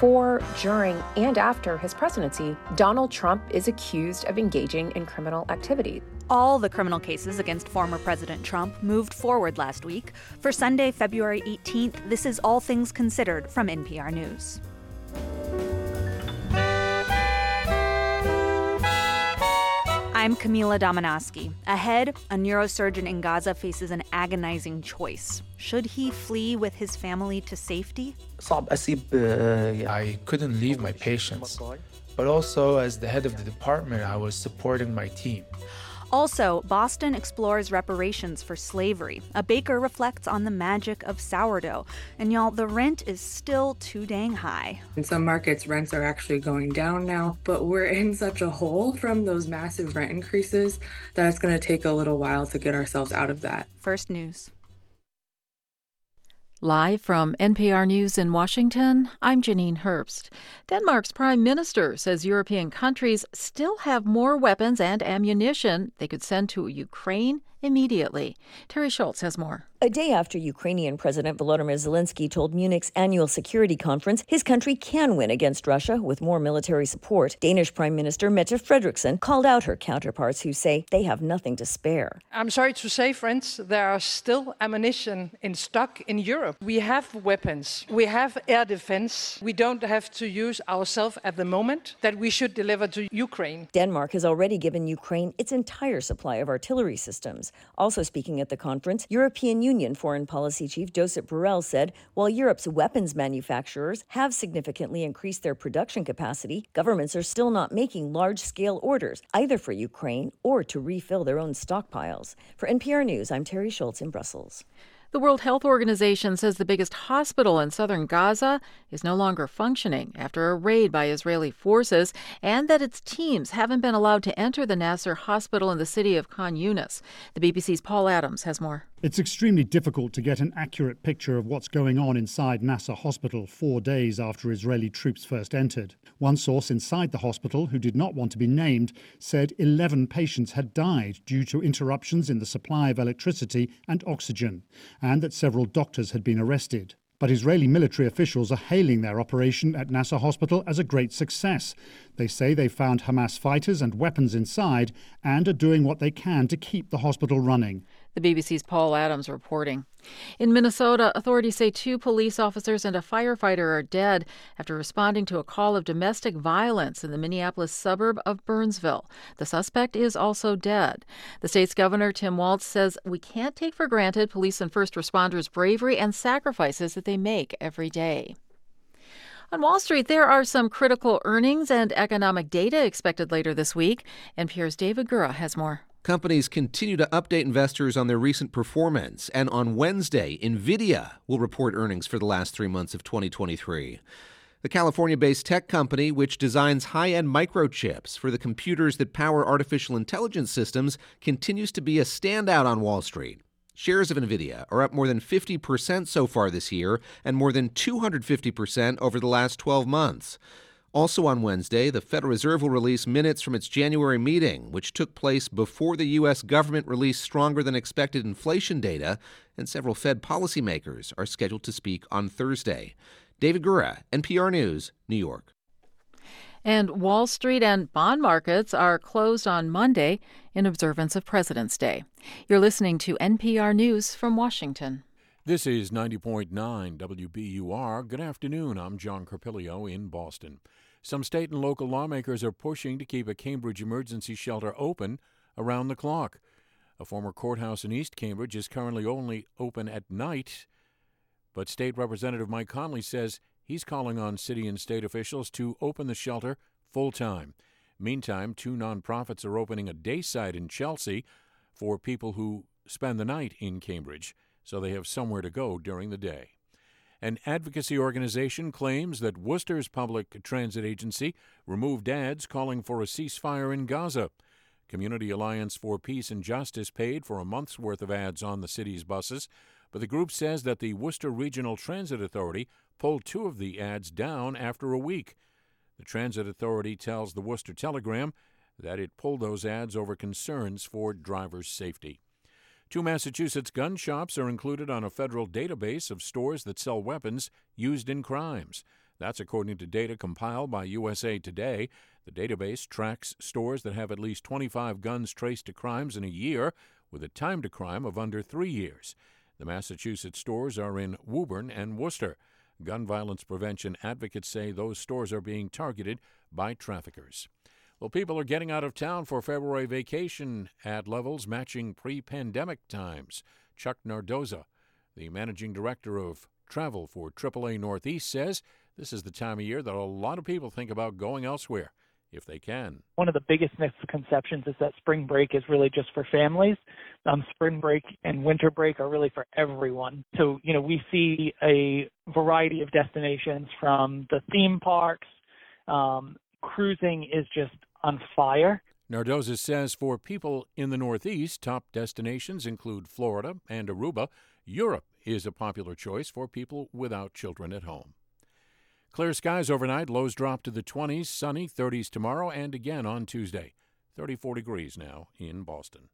before, during, and after his presidency, Donald Trump is accused of engaging in criminal activity. All the criminal cases against former President Trump moved forward last week. For Sunday, February 18th, this is All Things Considered from NPR News. I'm Camila Domonoske. Ahead, a neurosurgeon in Gaza faces an agonizing choice. Should he flee with his family to safety? I couldn't leave my patients, but also as the head of the department, I was supporting my team. Also, Boston explores reparations for slavery. A baker reflects on the magic of sourdough. And y'all, the rent is still too dang high. In some markets, rents are actually going down now, but we're in such a hole from those massive rent increases that it's going to take a little while to get ourselves out of that. First News. Live from NPR News in Washington, I'm Janine Herbst. Denmark's prime minister says European countries still have more weapons and ammunition they could send to Ukraine immediately. Teri Schultz has more. A day after Ukrainian President Volodymyr Zelensky told Munich's annual security conference his country can win against Russia with more military support, Danish Prime Minister Mette Frederiksen called out her counterparts who say they have nothing to spare. I'm sorry to say, friends, there are still ammunition in stock in Europe. We have weapons, we have air defense. We don't have to use ourselves at the moment that we should deliver to Ukraine. Denmark has already given Ukraine its entire supply of artillery systems. Also speaking at the conference, European Union Foreign Policy Chief Josep Borrell said while Europe's weapons manufacturers have significantly increased their production capacity, governments are still not making large scale orders, either for Ukraine or to refill their own stockpiles. For NPR News, I'm Teri Schultz in Brussels. The World Health Organization says the biggest hospital in southern Gaza is no longer functioning after a raid by Israeli forces and that its teams haven't been allowed to enter the Nasser hospital in the city of Khan Yunis. The BBC's Paul Adams has more. It's extremely difficult to get an accurate picture of what's going on inside Nasser Hospital four days after Israeli troops first entered. One source inside the hospital, who did not want to be named, said 11 patients had died due to interruptions in the supply of electricity and oxygen, and that several doctors had been arrested. But Israeli military officials are hailing their operation at Nasser Hospital as a great success. They say they found Hamas fighters and weapons inside and are doing what they can to keep the hospital running. The BBC's Paul Adams reporting. In Minnesota, authorities say two police officers and a firefighter are dead after responding to a call of domestic violence in the Minneapolis suburb of Burnsville. The suspect is also dead. The state's governor, Tim Walz, says we can't take for granted police and first responders' bravery and sacrifices that they make every day. On Wall Street, there are some critical earnings and economic data expected later this week. NPR's David Gura has more. Companies continue to update investors on their recent performance, and on Wednesday, NVIDIA will report earnings for the last three months of 2023. The California based tech company, which designs high end microchips for the computers that power artificial intelligence systems, continues to be a standout on Wall Street. Shares of NVIDIA are up more than 50% so far this year and more than 250% over the last 12 months. Also on Wednesday, the Federal Reserve will release minutes from its January meeting, which took place before the U.S. government released stronger than expected inflation data, and several Fed policymakers are scheduled to speak on Thursday. David Gura, NPR News, New York. And Wall Street and bond markets are closed on Monday in observance of President's Day. You're listening to NPR News from Washington. This is 90.9 WBUR. Good afternoon. I'm John Carpilio in Boston. Some state and local lawmakers are pushing to keep a Cambridge emergency shelter open around the clock. A former courthouse in East Cambridge is currently only open at night, but State Representative Mike Connolly says he's calling on city and state officials to open the shelter full time. Meantime, two nonprofits are opening a day site in Chelsea for people who spend the night in Cambridge, so they have somewhere to go during the day. An advocacy organization claims that Worcester's public transit agency removed ads calling for a ceasefire in Gaza. Community Alliance for Peace and Justice paid for a month's worth of ads on the city's buses, but the group says that the Worcester Regional Transit Authority pulled two of the ads down after a week. The Transit Authority tells the Worcester Telegram that it pulled those ads over concerns for drivers' safety. Two Massachusetts gun shops are included on a federal database of stores that sell weapons used in crimes. That's according to data compiled by USA Today. The database tracks stores that have at least 25 guns traced to crimes in a year, with a time to crime of under three years. The Massachusetts stores are in Woburn and Worcester. Gun violence prevention advocates say those stores are being targeted by traffickers. Well, people are getting out of town for February vacation at levels matching pre pandemic times. Chuck Nardoza, the managing director of travel for AAA Northeast, says this is the time of year that a lot of people think about going elsewhere if they can. One of the biggest misconceptions is that spring break is really just for families. Um, spring break and winter break are really for everyone. So, you know, we see a variety of destinations from the theme parks. Um, cruising is just on fire. Nardoza says for people in the Northeast, top destinations include Florida and Aruba. Europe is a popular choice for people without children at home. Clear skies overnight, lows drop to the 20s, sunny 30s tomorrow and again on Tuesday. 34 degrees now in Boston.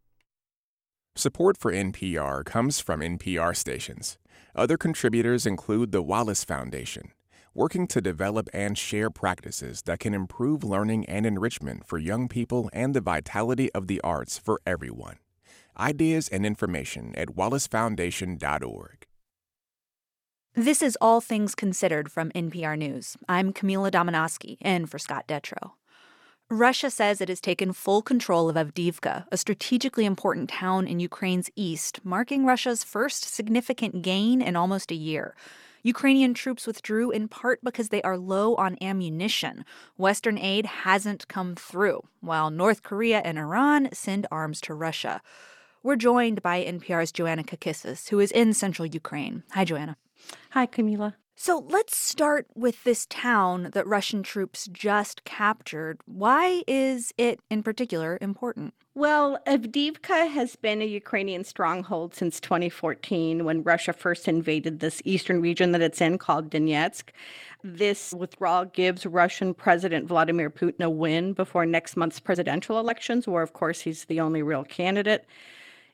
Support for NPR comes from NPR stations. Other contributors include the Wallace Foundation working to develop and share practices that can improve learning and enrichment for young people and the vitality of the arts for everyone. Ideas and information at wallacefoundation.org. This is All Things Considered from NPR News. I'm Camila Domonoske, in for Scott Detrow. Russia says it has taken full control of Avdiivka, a strategically important town in Ukraine's east, marking Russia's first significant gain in almost a year. Ukrainian troops withdrew in part because they are low on ammunition. Western aid hasn't come through, while North Korea and Iran send arms to Russia. We're joined by NPR's Joanna Kakissis, who is in central Ukraine. Hi, Joanna. Hi, Camila. So let's start with this town that Russian troops just captured. Why is it in particular important? Well, Avdiivka has been a Ukrainian stronghold since 2014 when Russia first invaded this eastern region that it's in called Donetsk. This withdrawal gives Russian President Vladimir Putin a win before next month's presidential elections, where, of course, he's the only real candidate.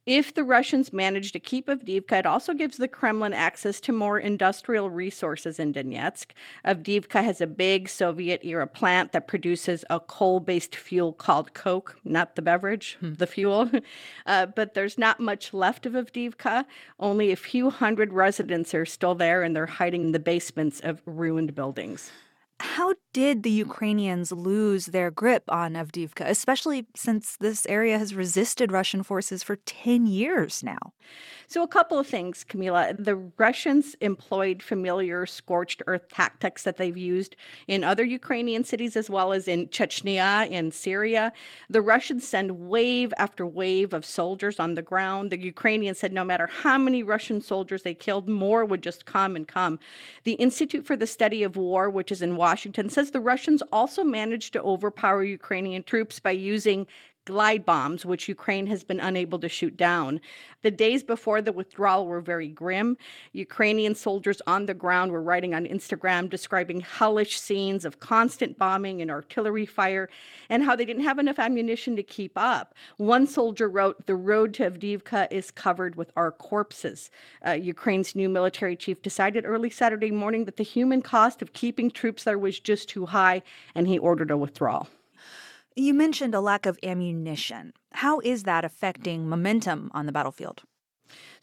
If the Russians manage to keep Avdiivka, it also gives the Kremlin access to more industrial resources in Donetsk. Avdiivka has a big Soviet era plant that produces a coal based fuel called Coke, not the beverage, hmm. the fuel. Uh, but there's not much left of Avdiivka. Only a few hundred residents are still there, and they're hiding in the basements of ruined buildings. How did the Ukrainians lose their grip on Avdiivka, especially since this area has resisted Russian forces for 10 years now? So, a couple of things, Camila. The Russians employed familiar scorched earth tactics that they've used in other Ukrainian cities as well as in Chechnya and Syria. The Russians send wave after wave of soldiers on the ground. The Ukrainians said no matter how many Russian soldiers they killed, more would just come and come. The Institute for the Study of War, which is in Washington, says the Russians also managed to overpower Ukrainian troops by using glide bombs, which Ukraine has been unable to shoot down. The days before the withdrawal were very grim. Ukrainian soldiers on the ground were writing on Instagram describing hellish scenes of constant bombing and artillery fire and how they didn't have enough ammunition to keep up. One soldier wrote, The road to Avdiivka is covered with our corpses. Uh, Ukraine's new military chief decided early Saturday morning that the human cost of keeping troops there was just too high, and he ordered a withdrawal. You mentioned a lack of ammunition. How is that affecting momentum on the battlefield?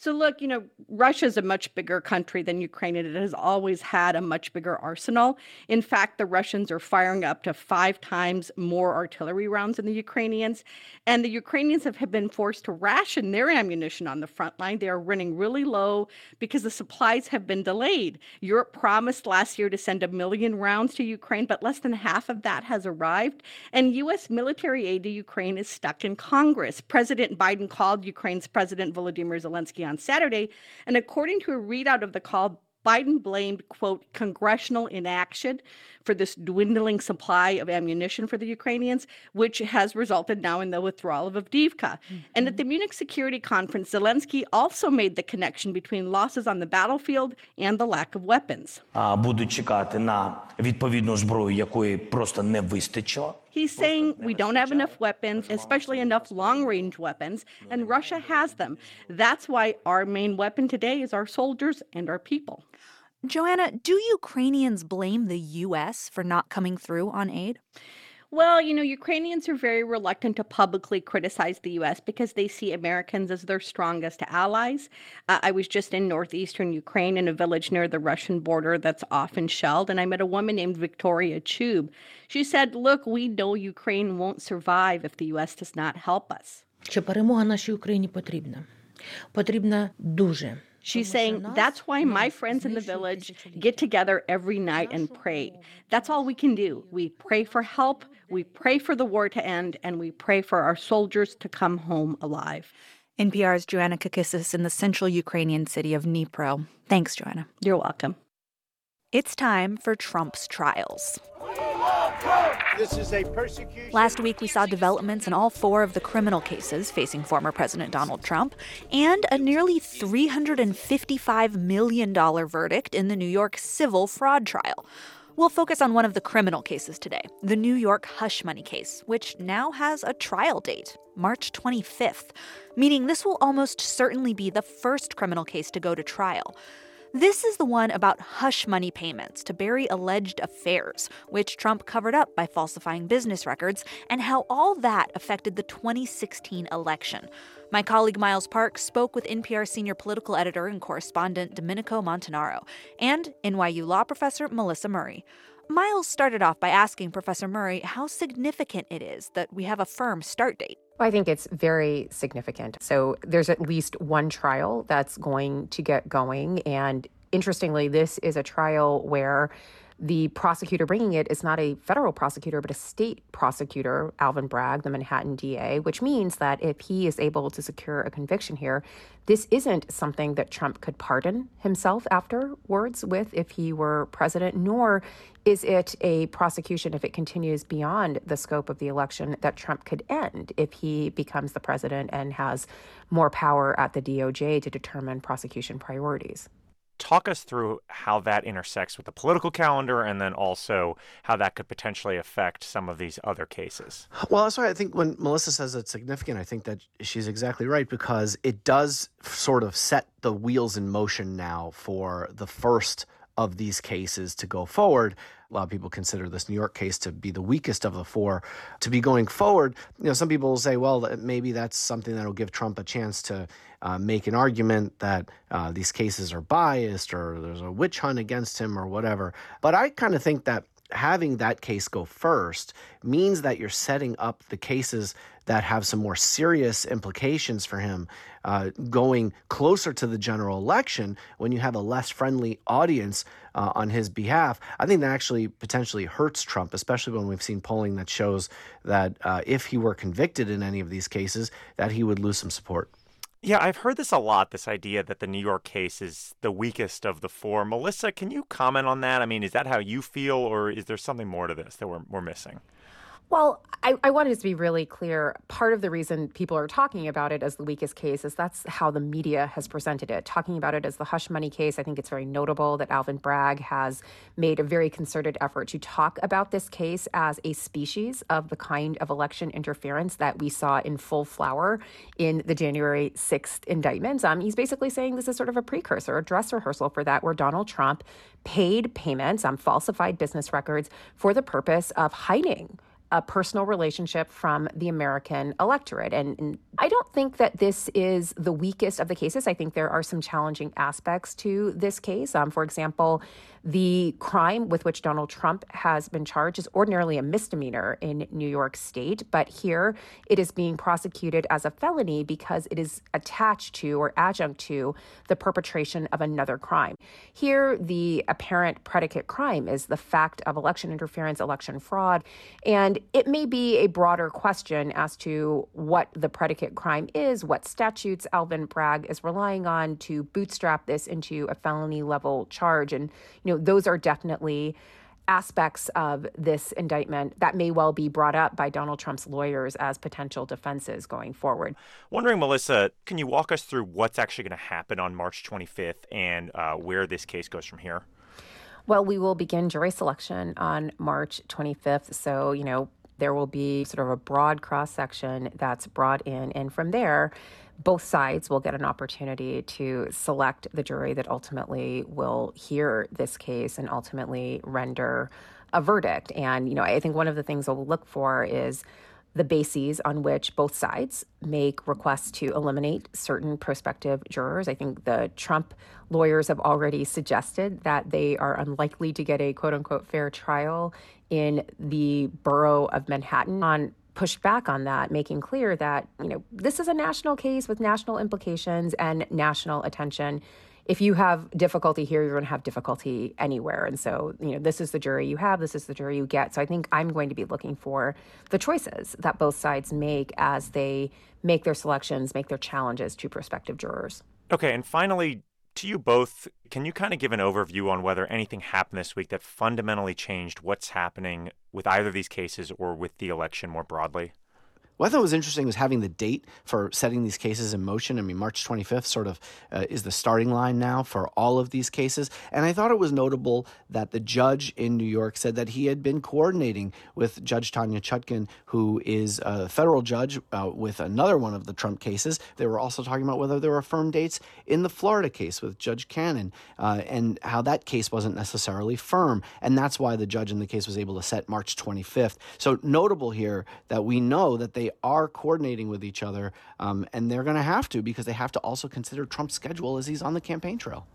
So, look, you know, Russia is a much bigger country than Ukraine, and it has always had a much bigger arsenal. In fact, the Russians are firing up to five times more artillery rounds than the Ukrainians. And the Ukrainians have, have been forced to ration their ammunition on the front line. They are running really low because the supplies have been delayed. Europe promised last year to send a million rounds to Ukraine, but less than half of that has arrived. And U.S. military aid to Ukraine is stuck in Congress. President Biden called Ukraine's President Volodymyr Zelensky on Saturday. And according to a readout of the call, Biden blamed, quote, congressional inaction for this dwindling supply of ammunition for the Ukrainians, which has resulted now in the withdrawal of Avdiivka. Mm-hmm. And at the Munich Security Conference, Zelensky also made the connection between losses on the battlefield and the lack of weapons. Будуть чекати на відповідну зброю, якої просто не вистачило. He's saying we don't have enough weapons, especially enough long range weapons, and Russia has them. That's why our main weapon today is our soldiers and our people. Joanna, do Ukrainians blame the U.S. for not coming through on aid? Well, you know, Ukrainians are very reluctant to publicly criticize the U.S. because they see Americans as their strongest allies. Uh, I was just in northeastern Ukraine in a village near the Russian border that's often shelled, and I met a woman named Victoria Chub. She said, Look, we know Ukraine won't survive if the U.S. does not help us. Що перемога нашій Україні потрібна. Потрібна дуже. She's saying that's why my friends in the village get together every night and pray. That's all we can do. We pray for help, we pray for the war to end, and we pray for our soldiers to come home alive. NPR's Joanna Kakissis in the central Ukrainian city of Dnipro. Thanks, Joanna. You're welcome. It's time for Trump's trials. This is a persecution. Last week, we saw developments in all four of the criminal cases facing former President Donald Trump and a nearly $355 million verdict in the New York civil fraud trial. We'll focus on one of the criminal cases today, the New York hush money case, which now has a trial date, March 25th, meaning this will almost certainly be the first criminal case to go to trial. This is the one about hush money payments to bury alleged affairs, which Trump covered up by falsifying business records, and how all that affected the 2016 election. My colleague Miles Parks spoke with NPR senior political editor and correspondent Domenico Montanaro and NYU law professor Melissa Murray. Miles started off by asking Professor Murray how significant it is that we have a firm start date. I think it's very significant. So there's at least one trial that's going to get going. And interestingly, this is a trial where the prosecutor bringing it is not a federal prosecutor, but a state prosecutor, Alvin Bragg, the Manhattan DA, which means that if he is able to secure a conviction here, this isn't something that Trump could pardon himself afterwards with if he were president, nor is it a prosecution, if it continues beyond the scope of the election, that Trump could end if he becomes the president and has more power at the DOJ to determine prosecution priorities talk us through how that intersects with the political calendar and then also how that could potentially affect some of these other cases. Well, that's why I think when Melissa says it's significant, I think that she's exactly right because it does sort of set the wheels in motion now for the first of these cases to go forward. A lot of people consider this New York case to be the weakest of the four to be going forward. You know, some people will say, well, maybe that's something that'll give Trump a chance to uh, make an argument that uh, these cases are biased or there's a witch hunt against him or whatever. But I kind of think that having that case go first means that you're setting up the cases that have some more serious implications for him uh, going closer to the general election when you have a less friendly audience uh, on his behalf. I think that actually potentially hurts Trump, especially when we've seen polling that shows that uh, if he were convicted in any of these cases, that he would lose some support. Yeah, I've heard this a lot this idea that the New York case is the weakest of the four. Melissa, can you comment on that? I mean, is that how you feel, or is there something more to this that we're, we're missing? Well, I, I, wanted to be really clear. Part of the reason people are talking about it as the weakest case is that's how the media has presented it. Talking about it as the hush money case, I think it's very notable that Alvin Bragg has made a very concerted effort to talk about this case as a species of the kind of election interference that we saw in full flower in the January 6th indictments. Um, he's basically saying this is sort of a precursor, a dress rehearsal for that, where Donald Trump paid payments on falsified business records for the purpose of hiding a personal relationship from the American electorate. And, and, I don't think that this is the weakest of the cases. I think there are some challenging aspects to this case. Um, for example, the crime with which Donald Trump has been charged is ordinarily a misdemeanor in New York State, but here it is being prosecuted as a felony because it is attached to or adjunct to the perpetration of another crime. Here, the apparent predicate crime is the fact of election interference, election fraud, and it may be a broader question as to what the predicate crime is, what statutes Alvin Bragg is relying on to bootstrap this into a felony level charge. And, you you know, those are definitely aspects of this indictment that may well be brought up by Donald Trump's lawyers as potential defenses going forward. Wondering, Melissa, can you walk us through what's actually going to happen on March 25th and uh, where this case goes from here? Well, we will begin jury selection on March 25th. So, you know, there will be sort of a broad cross section that's brought in. And from there, both sides will get an opportunity to select the jury that ultimately will hear this case and ultimately render a verdict. And, you know, I think one of the things we'll look for is the bases on which both sides make requests to eliminate certain prospective jurors. I think the Trump lawyers have already suggested that they are unlikely to get a quote unquote fair trial in the borough of Manhattan on pushed back on that, making clear that, you know, this is a national case with national implications and national attention. If you have difficulty here, you're going to have difficulty anywhere. And so, you know, this is the jury you have, this is the jury you get. So I think I'm going to be looking for the choices that both sides make as they make their selections, make their challenges to prospective jurors. Okay. And finally, to you both, can you kind of give an overview on whether anything happened this week that fundamentally changed what's happening with either of these cases or with the election more broadly? What I thought was interesting was having the date for setting these cases in motion. I mean, March 25th sort of uh, is the starting line now for all of these cases. And I thought it was notable that the judge in New York said that he had been coordinating with Judge Tanya Chutkan, who is a federal judge uh, with another one of the Trump cases. They were also talking about whether there were firm dates in the Florida case with Judge Cannon uh, and how that case wasn't necessarily firm. And that's why the judge in the case was able to set March 25th. So notable here that we know that they are coordinating with each other, um, and they're going to have to because they have to also consider Trump's schedule as he's on the campaign trail.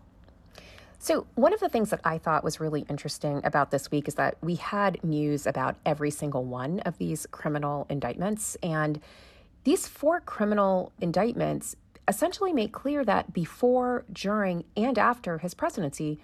So, one of the things that I thought was really interesting about this week is that we had news about every single one of these criminal indictments. And these four criminal indictments essentially make clear that before, during, and after his presidency,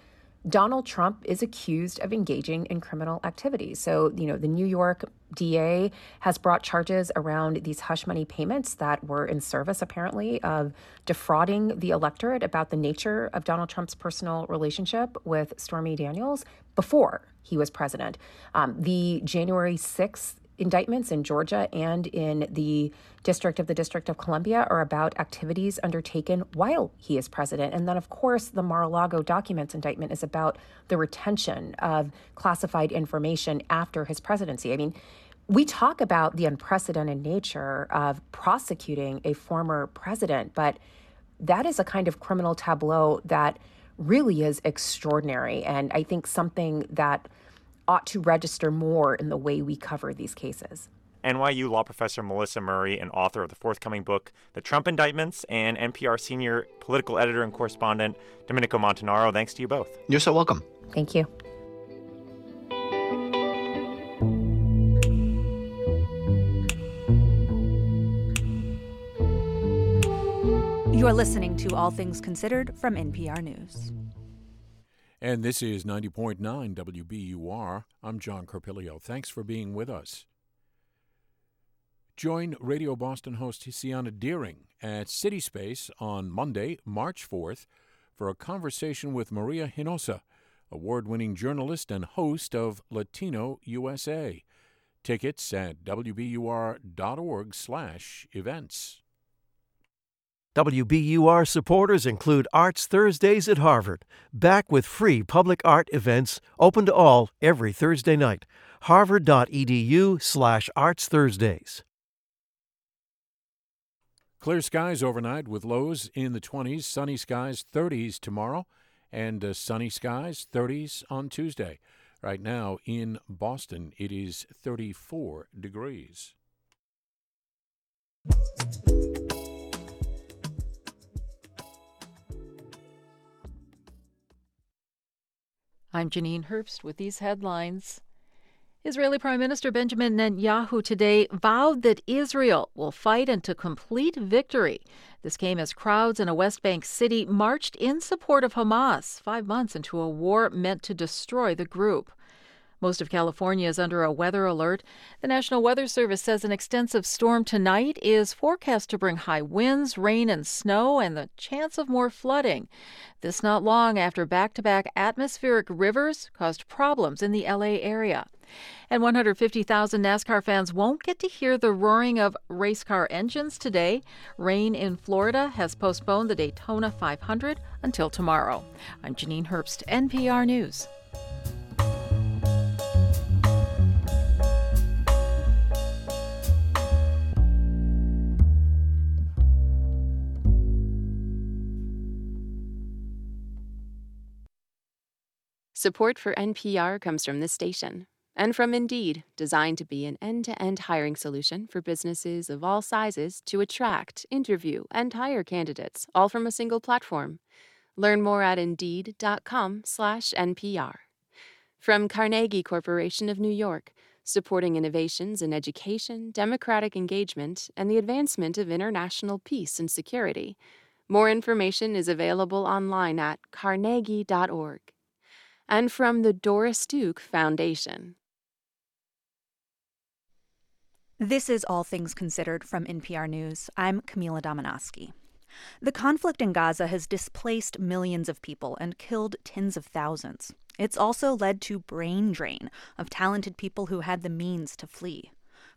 Donald Trump is accused of engaging in criminal activities. So, you know, the New York DA has brought charges around these hush money payments that were in service, apparently, of defrauding the electorate about the nature of Donald Trump's personal relationship with Stormy Daniels before he was president. Um, the January 6th indictments in Georgia and in the District of the District of Columbia are about activities undertaken while he is president. And then, of course, the Mar a Lago documents indictment is about the retention of classified information after his presidency. I mean, we talk about the unprecedented nature of prosecuting a former president, but that is a kind of criminal tableau that really is extraordinary. And I think something that ought to register more in the way we cover these cases. NYU law professor Melissa Murray and author of the forthcoming book, The Trump Indictments, and NPR senior political editor and correspondent Domenico Montanaro. Thanks to you both. You're so welcome. Thank you. You are listening to All Things Considered from NPR News. And this is 90.9 WBUR. I'm John Carpilio. Thanks for being with us. Join Radio Boston host Tiziana Dearing at CitySpace on Monday, March 4th, for a conversation with Maria Hinojosa, award winning journalist and host of Latino USA. Tickets at wbur.org slash events. WBUR supporters include Arts Thursdays at Harvard, back with free public art events open to all every Thursday night. harvard.edu slash arts Thursdays. Clear skies overnight with lows in the 20s, sunny skies 30s tomorrow, and uh, sunny skies 30s on Tuesday. Right now in Boston, it is 34 degrees. I'm Janine Herbst with these headlines. Israeli Prime Minister Benjamin Netanyahu today vowed that Israel will fight until complete victory. This came as crowds in a West Bank city marched in support of Hamas, five months into a war meant to destroy the group. Most of California is under a weather alert. The National Weather Service says an extensive storm tonight is forecast to bring high winds, rain, and snow, and the chance of more flooding. This not long after back to back atmospheric rivers caused problems in the LA area. And 150,000 NASCAR fans won't get to hear the roaring of race car engines today. Rain in Florida has postponed the Daytona 500 until tomorrow. I'm Janine Herbst, NPR News. Support for NPR comes from this station and from Indeed, designed to be an end to end hiring solution for businesses of all sizes to attract, interview, and hire candidates, all from a single platform. Learn more at Indeed.com/slash NPR. From Carnegie Corporation of New York, supporting innovations in education, democratic engagement, and the advancement of international peace and security. More information is available online at carnegie.org. And from the Doris Duke Foundation. This is All Things Considered from NPR News. I'm Camila Domonoske. The conflict in Gaza has displaced millions of people and killed tens of thousands. It's also led to brain drain of talented people who had the means to flee.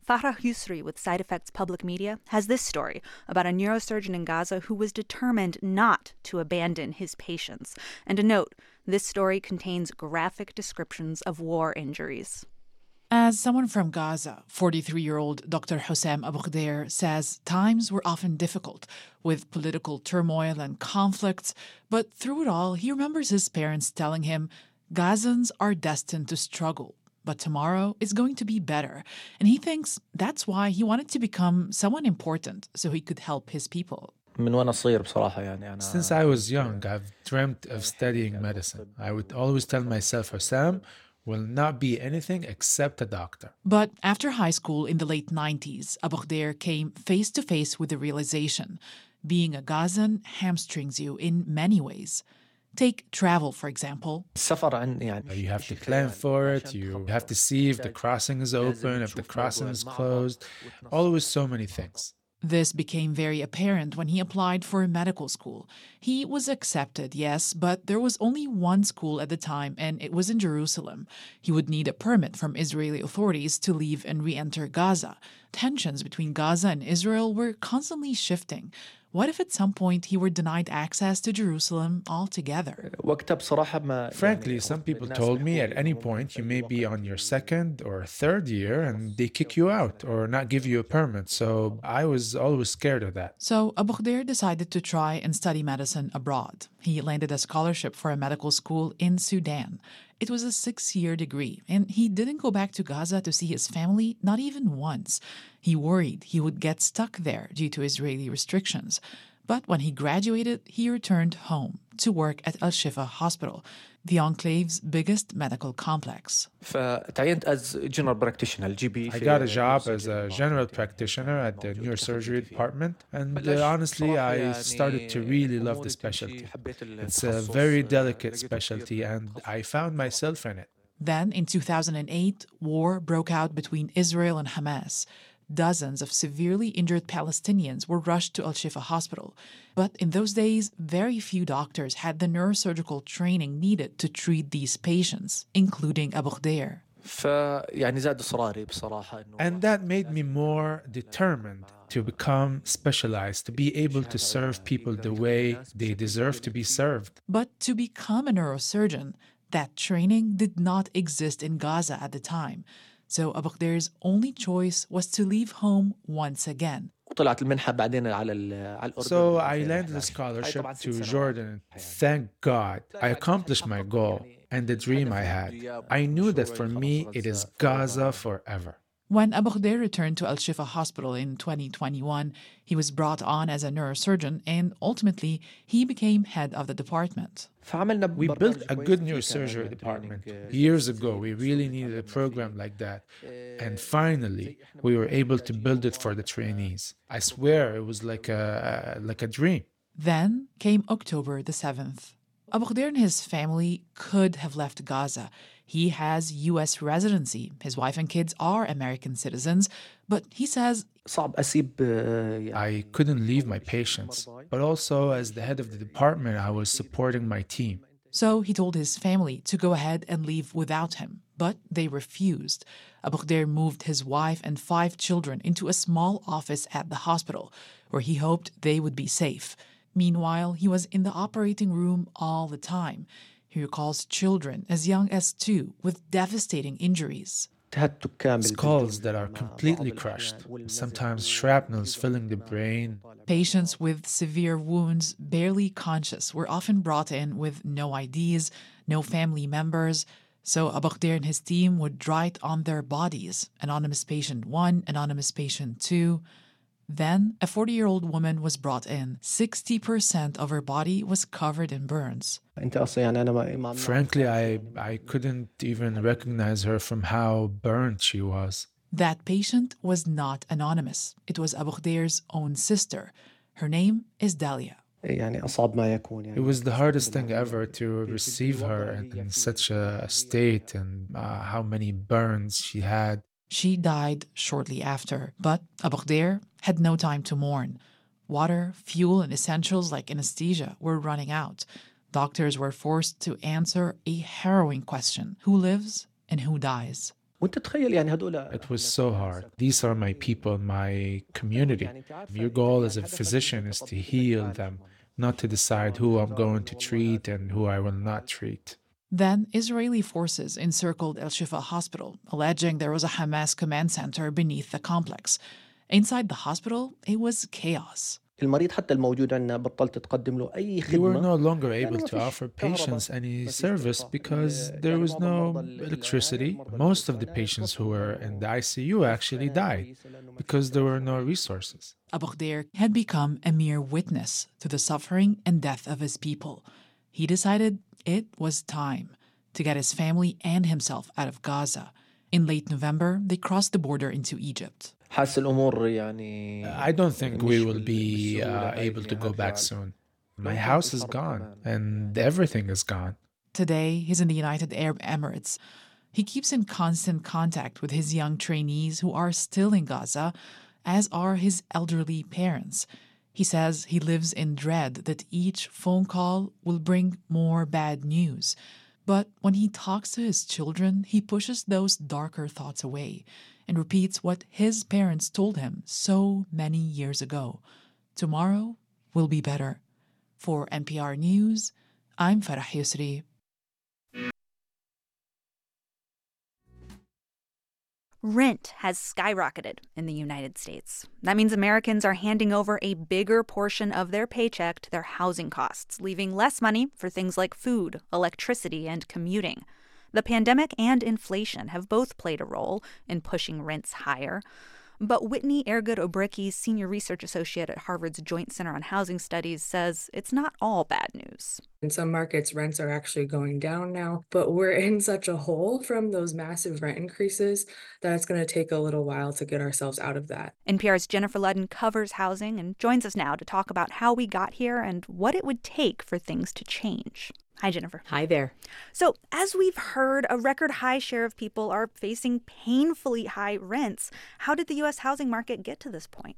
Farah Yousry with Side Effects Public Media has this story about a neurosurgeon in Gaza who was determined not to abandon his patients. And a note this story contains graphic descriptions of war injuries. As someone from Gaza, 43 year old Dr. Hossam Abu Khdeir says times were often difficult with political turmoil and conflicts, but through it all, he remembers his parents telling him Gazans are destined to struggle, but tomorrow is going to be better. And he thinks that's why he wanted to become someone important so he could help his people. Since I was young, I've dreamt of studying medicine. I would always tell myself, Hossam will not be anything except a doctor. But after high school in the late 90s, Abu Khdeir came face to face with the realization being a Gazan hamstrings you in many ways. Take travel, for example. You have to plan for it, you have to see if the crossing is open, if the crossing is closed, always so many things. This became very apparent when he applied for a medical school. He was accepted, yes, but there was only one school at the time, and it was in Jerusalem. He would need a permit from Israeli authorities to leave and re enter Gaza. Tensions between Gaza and Israel were constantly shifting. What if at some point he were denied access to Jerusalem altogether? Frankly, some people told me at any point you may be on your second or third year and they kick you out or not give you a permit. So I was always scared of that. So Abu Khdeir decided to try and study medicine abroad. He landed a scholarship for a medical school in Sudan. It was a six year degree, and he didn't go back to Gaza to see his family, not even once. He worried he would get stuck there due to Israeli restrictions. But when he graduated, he returned home to work at Al Shifa Hospital, the enclave's biggest medical complex. I got a job as a general practitioner at the neurosurgery department, and uh, honestly, I started to really love the specialty. It's a very delicate specialty, and I found myself in it. Then, in 2008, war broke out between Israel and Hamas. Dozens of severely injured Palestinians were rushed to Al Shifa Hospital. But in those days, very few doctors had the neurosurgical training needed to treat these patients, including Abu Khdeir. And that made me more determined to become specialized, to be able to serve people the way they deserve to be served. But to become a neurosurgeon, that training did not exist in Gaza at the time. So Abu Khdeir's only choice was to leave home once again. So I landed a scholarship to Jordan. Thank God, I accomplished my goal and the dream I had. I knew that for me, it is Gaza forever. When Abu Khdeir returned to Al Shifa Hospital in 2021, he was brought on as a neurosurgeon and ultimately he became head of the department. We built a good neurosurgery department. Years ago, we really needed a program like that. And finally, we were able to build it for the trainees. I swear it was like a, like a dream. Then came October the 7th. Abu Khdeir and his family could have left Gaza. He has U.S. residency. His wife and kids are American citizens, but he says I couldn't leave my patients, but also as the head of the department, I was supporting my team. So he told his family to go ahead and leave without him, but they refused. Abu Khdeir moved his wife and five children into a small office at the hospital, where he hoped they would be safe. Meanwhile, he was in the operating room all the time. He recalls children as young as two with devastating injuries. Skulls that are completely crushed, sometimes shrapnels filling the brain. Patients with severe wounds, barely conscious, were often brought in with no IDs, no family members. So Abu Khdeir and his team would write on their bodies anonymous patient 1, anonymous patient 2. Then a 40 year old woman was brought in. 60% of her body was covered in burns. Frankly, I, I couldn't even recognize her from how burnt she was. That patient was not anonymous. It was Abu Khdeir's own sister. Her name is Dalia. It was the hardest thing ever to receive her in such a state and uh, how many burns she had. She died shortly after, but Abu Khdeir had no time to mourn. Water, fuel, and essentials like anesthesia were running out. Doctors were forced to answer a harrowing question who lives and who dies? It was so hard. These are my people, my community. Your goal as a physician is to heal them, not to decide who I'm going to treat and who I will not treat. Then Israeli forces encircled El Shifa hospital, alleging there was a Hamas command center beneath the complex. Inside the hospital, it was chaos. We were no longer able to offer patients any service because there was no electricity. Most of the patients who were in the ICU actually died because there were no resources. Abu Abukdir had become a mere witness to the suffering and death of his people. He decided it was time to get his family and himself out of Gaza. In late November, they crossed the border into Egypt. I don't think we will be uh, able to go back soon. My house is gone and everything is gone. Today, he's in the United Arab Emirates. He keeps in constant contact with his young trainees who are still in Gaza, as are his elderly parents. He says he lives in dread that each phone call will bring more bad news. But when he talks to his children, he pushes those darker thoughts away and repeats what his parents told him so many years ago Tomorrow will be better. For NPR News, I'm Farah Yousry. Rent has skyrocketed in the United States. That means Americans are handing over a bigger portion of their paycheck to their housing costs, leaving less money for things like food, electricity, and commuting. The pandemic and inflation have both played a role in pushing rents higher. But Whitney Airgood Obrycki, senior research associate at Harvard's Joint Center on Housing Studies, says it's not all bad news. In some markets, rents are actually going down now, but we're in such a hole from those massive rent increases that it's going to take a little while to get ourselves out of that. NPR's Jennifer Ludden covers housing and joins us now to talk about how we got here and what it would take for things to change. Hi, Jennifer. Hi there. So, as we've heard, a record high share of people are facing painfully high rents. How did the U.S. housing market get to this point?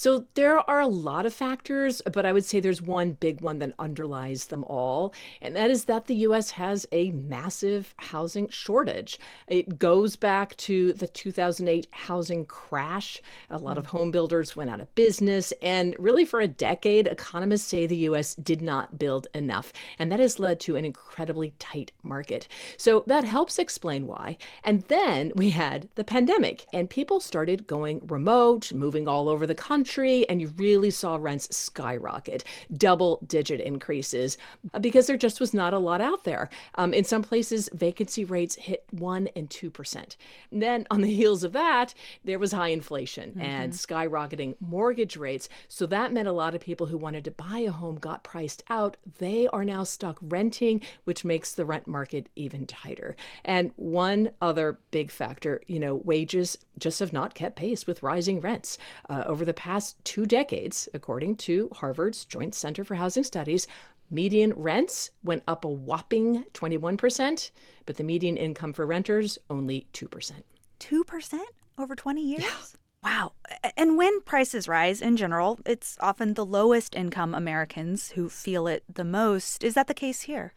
So there are a lot of factors, but I would say there's one big one that underlies them all, and that is that the US has a massive housing shortage. It goes back to the 2008 housing crash. A lot of home builders went out of business, and really for a decade, economists say the US did not build enough, and that has led to an incredibly tight market. So that helps explain why. And then we had the pandemic, and people started going remote, moving all over the country country, and you really saw rents skyrocket, double digit increases, uh, because there just was not a lot out there. Um, in some places, vacancy rates hit 1% and 2%. And then on the heels of that, there was high inflation mm-hmm. and skyrocketing mortgage rates. So that meant a lot of people who wanted to buy a home got priced out. They are now stuck renting, which makes the rent market even tighter. And one other big factor, you know, wages just have not kept pace with rising rents. Uh, over the past past two decades, according to Harvard's Joint Center for Housing Studies, median rents went up a whopping 21%, but the median income for renters only 2%. 2% over 20 years? Yeah. Wow. And when prices rise in general, it's often the lowest income Americans who feel it the most. Is that the case here?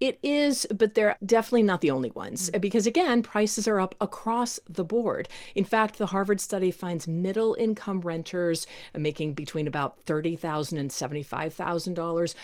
It is, but they're definitely not the only ones mm-hmm. because, again, prices are up across the board. In fact, the Harvard study finds middle income renters making between about $30,000 and $75,000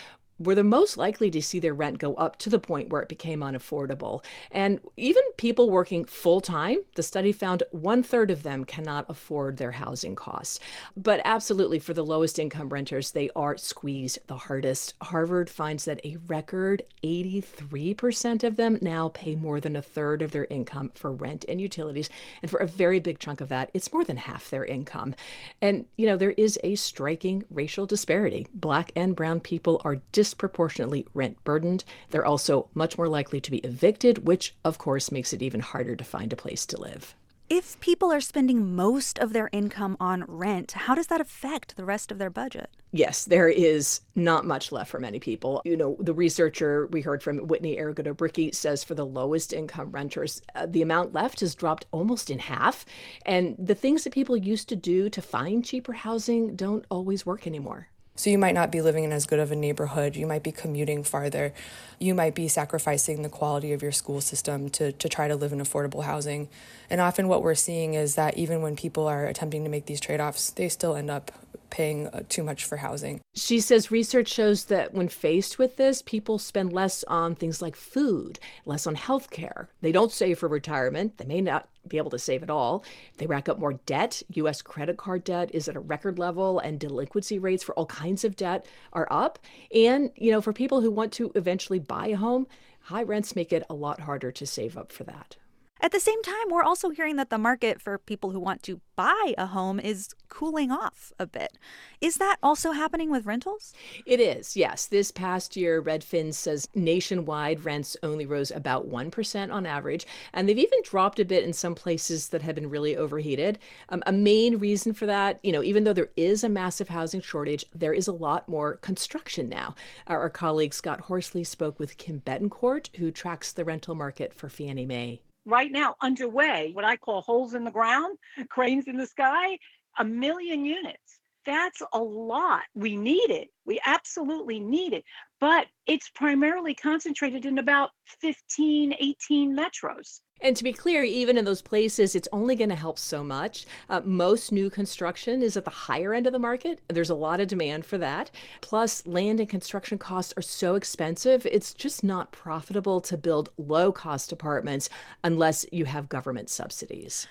were the most likely to see their rent go up to the point where it became unaffordable. And even people working full time, the study found one third of them cannot afford their housing costs. But absolutely, for the lowest income renters, they are squeezed the hardest. Harvard finds that a record 83% of them now pay more than a third of their income for rent and utilities. And for a very big chunk of that, it's more than half their income. And, you know, there is a striking racial disparity. Black and brown people are disproportionately rent burdened. They're also much more likely to be evicted, which, of course, makes it even harder to find a place to live. If people are spending most of their income on rent, how does that affect the rest of their budget? Yes, there is not much left for many people. You know, the researcher we heard from Whitney Airgood-Obrycki says for the lowest income renters, uh, the amount left has dropped almost in half. And the things that people used to do to find cheaper housing don't always work anymore. So you might not be living in as good of a neighborhood. You might be commuting farther. You might be sacrificing the quality of your school system to, to try to live in affordable housing. And often what we're seeing is that even when people are attempting to make these trade offs, they still end up paying uh, too much for housing. She says research shows that when faced with this, people spend less on things like food, less on health care. They don't save for retirement. They may not be able to save at all. They rack up more debt. US credit card debt is at a record level and delinquency rates for all kinds of debt are up. And, you know, for people who want to eventually buy a home, high rents make it a lot harder to save up for that. At the same time, we're also hearing that the market for people who want to buy a home is cooling off a bit. Is that also happening with rentals? It is, yes. This past year, Redfin says nationwide rents only rose about 1% on average, and they've even dropped a bit in some places that have been really overheated. Um, a main reason for that, you know, even though there is a massive housing shortage, there is a lot more construction now. Our, our colleague Scott Horsley spoke with Kim Betancourt, who tracks the rental market for Fannie Mae right now underway, what I call holes in the ground, cranes in the sky, a million units. That's a lot. We need it. We absolutely need it. But it's primarily concentrated in about 15, 18 metros. And to be clear, even in those places, it's only going to help so much. Uh, most new construction is at the higher end of the market. There's a lot of demand for that. Plus, land and construction costs are so expensive, it's just not profitable to build low cost apartments unless you have government subsidies.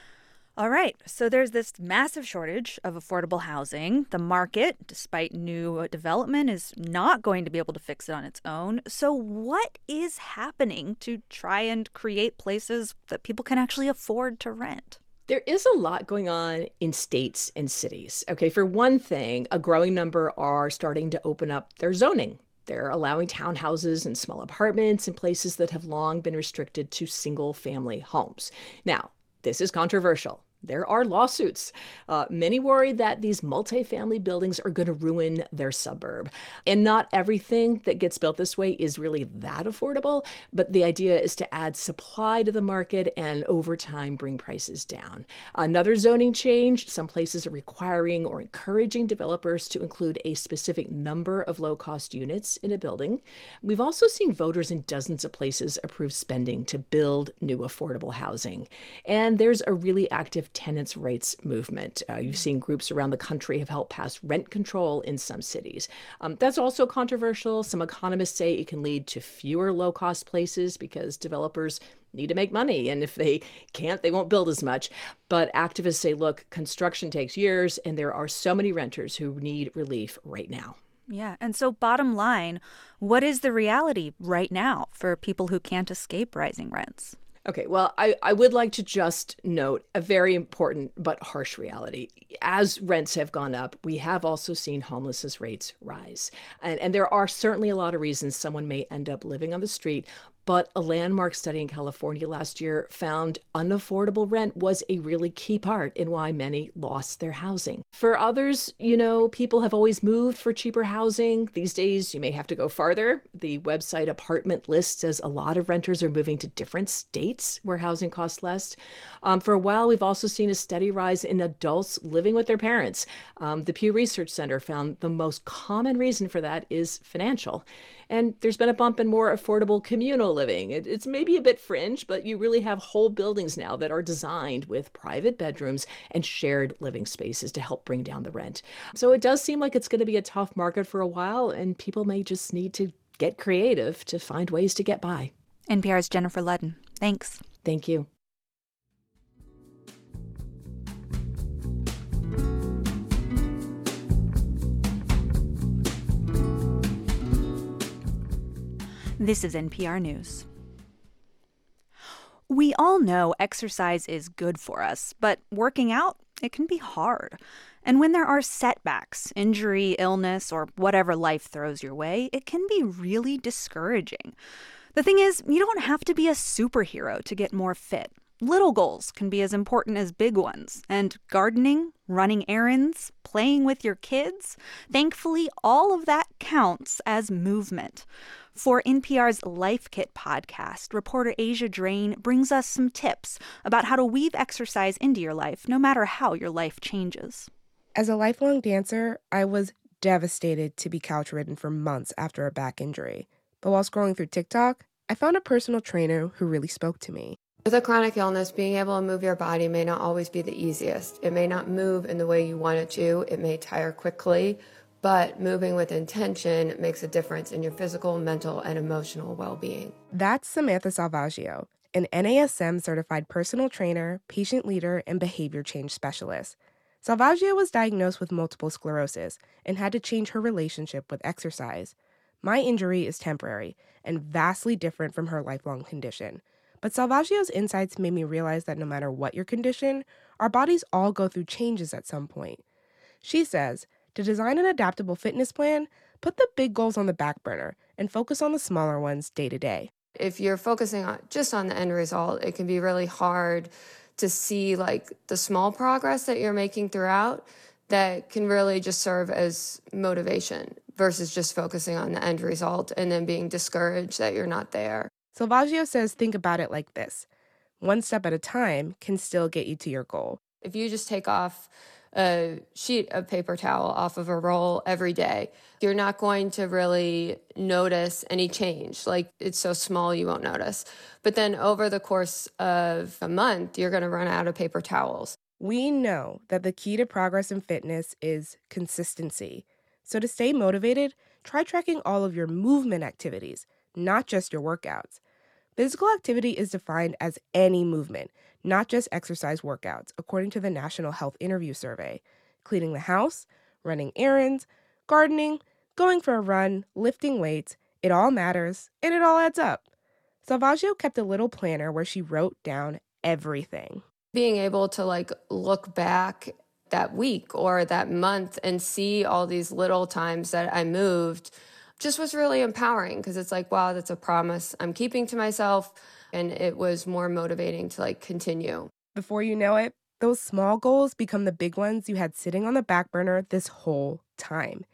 All right, so there's this massive shortage of affordable housing. The market, despite new development, is not going to be able to fix it on its own. So, what is happening to try and create places that people can actually afford to rent? There is a lot going on in states and cities. Okay, for one thing, a growing number are starting to open up their zoning. They're allowing townhouses and small apartments in places that have long been restricted to single family homes. Now, this is controversial there are lawsuits. Uh, many worry that these multifamily buildings are going to ruin their suburb. And not everything that gets built this way is really that affordable, but the idea is to add supply to the market and over time bring prices down. Another zoning change some places are requiring or encouraging developers to include a specific number of low cost units in a building. We've also seen voters in dozens of places approve spending to build new affordable housing. And there's a really active tenants' rights movement. Uh, you've seen groups around the country have helped pass rent control in some cities. Um, that's also controversial. Some economists say it can lead to fewer low cost places because developers need to make money. And if they can't, they won't build as much. But activists say, look, construction takes years, and there are so many renters who need relief right now. Yeah. And so, bottom line, what is the reality right now for people who can't escape rising rents? Okay, well, I, I would like to just note a very important but harsh reality. As rents have gone up, we have also seen homelessness rates rise. And, and there are certainly a lot of reasons someone may end up living on the street, but a landmark study in California last year found unaffordable rent was a really key part in why many lost their housing. For others, you know, people have always moved for cheaper housing. These days, you may have to go farther. The website Apartment List says a lot of renters are moving to different states where housing costs less. Um, for a while, we've also seen a steady rise in adults living with their parents. Um, the Pew Research Center found the most common reason for that is financial. And there's been a bump in more affordable communal living. It, it's maybe a bit fringe, but you really have whole buildings now that are designed with private bedrooms and shared living spaces to help bring down the rent. So it does seem like it's going to be a tough market for a while, and people may just need to get creative to find ways to get by. NPR's Jennifer Ludden. Thanks. Thank you. This is NPR News. We all know exercise is good for us, but working out, it can be hard. And when there are setbacks, injury, illness, or whatever life throws your way, it can be really discouraging. The thing is, you don't have to be a superhero to get more fit. Little goals can be as important as big ones. And gardening, running errands, playing with your kids, thankfully, all of that counts as movement. For NPR's Life Kit podcast, reporter Asia Drain brings us some tips about how to weave exercise into your life, no matter how your life changes. As a lifelong dancer, I was devastated to be couch ridden for months after a back injury. But while scrolling through TikTok, I found a personal trainer who really spoke to me. With a chronic illness, being able to move your body may not always be the easiest. It may not move in the way you want it to, it may tire quickly, but moving with intention makes a difference in your physical, mental, and emotional well being. That's Samantha Salvaggio, an NASM certified personal trainer, patient leader, and behavior change specialist. Salvaggio was diagnosed with multiple sclerosis and had to change her relationship with exercise. My injury is temporary and vastly different from her lifelong condition. But Salvaggio's insights made me realize that no matter what your condition, our bodies all go through changes at some point. She says, to design an adaptable fitness plan, put the big goals on the back burner and focus on the smaller ones day to day. If you're focusing on just on the end result, it can be really hard to see like the small progress that you're making throughout that can really just serve as motivation versus just focusing on the end result and then being discouraged that you're not there. Salvaggio says think about it like this one step at a time can still get you to your goal. If you just take off a sheet of paper towel off of a roll every day, you're not going to really notice any change. Like it's so small, you won't notice. But then over the course of a month, you're going to run out of paper towels. We know that the key to progress in fitness is consistency. So to stay motivated, try tracking all of your movement activities, not just your workouts. Physical activity is defined as any movement, not just exercise workouts, according to the National Health Interview Survey. Cleaning the house, running errands, gardening, going for a run, lifting weights, it all matters and it all adds up. Salvaggio kept a little planner where she wrote down everything. Being able to like look back that week or that month and see all these little times that I moved just was really empowering because it's like, wow, that's a promise I'm keeping to myself. And it was more motivating to like continue. Before you know it, those small goals become the big ones you had sitting on the back burner this whole time.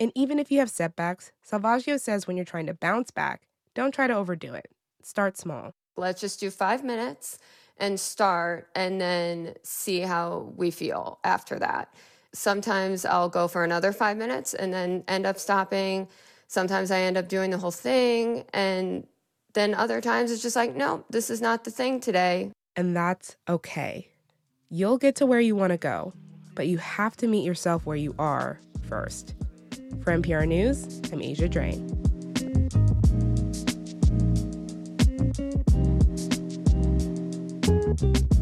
And even if you have setbacks, Salvaggio says when you're trying to bounce back, don't try to overdo it. Start small. Let's just do five minutes and start and then see how we feel after that. Sometimes I'll go for another five minutes and then end up stopping Sometimes I end up doing the whole thing. And then other times it's just like, no, this is not the thing today. And that's okay. You'll get to where you want to go, but you have to meet yourself where you are first. For NPR News, I'm Asia Drain. You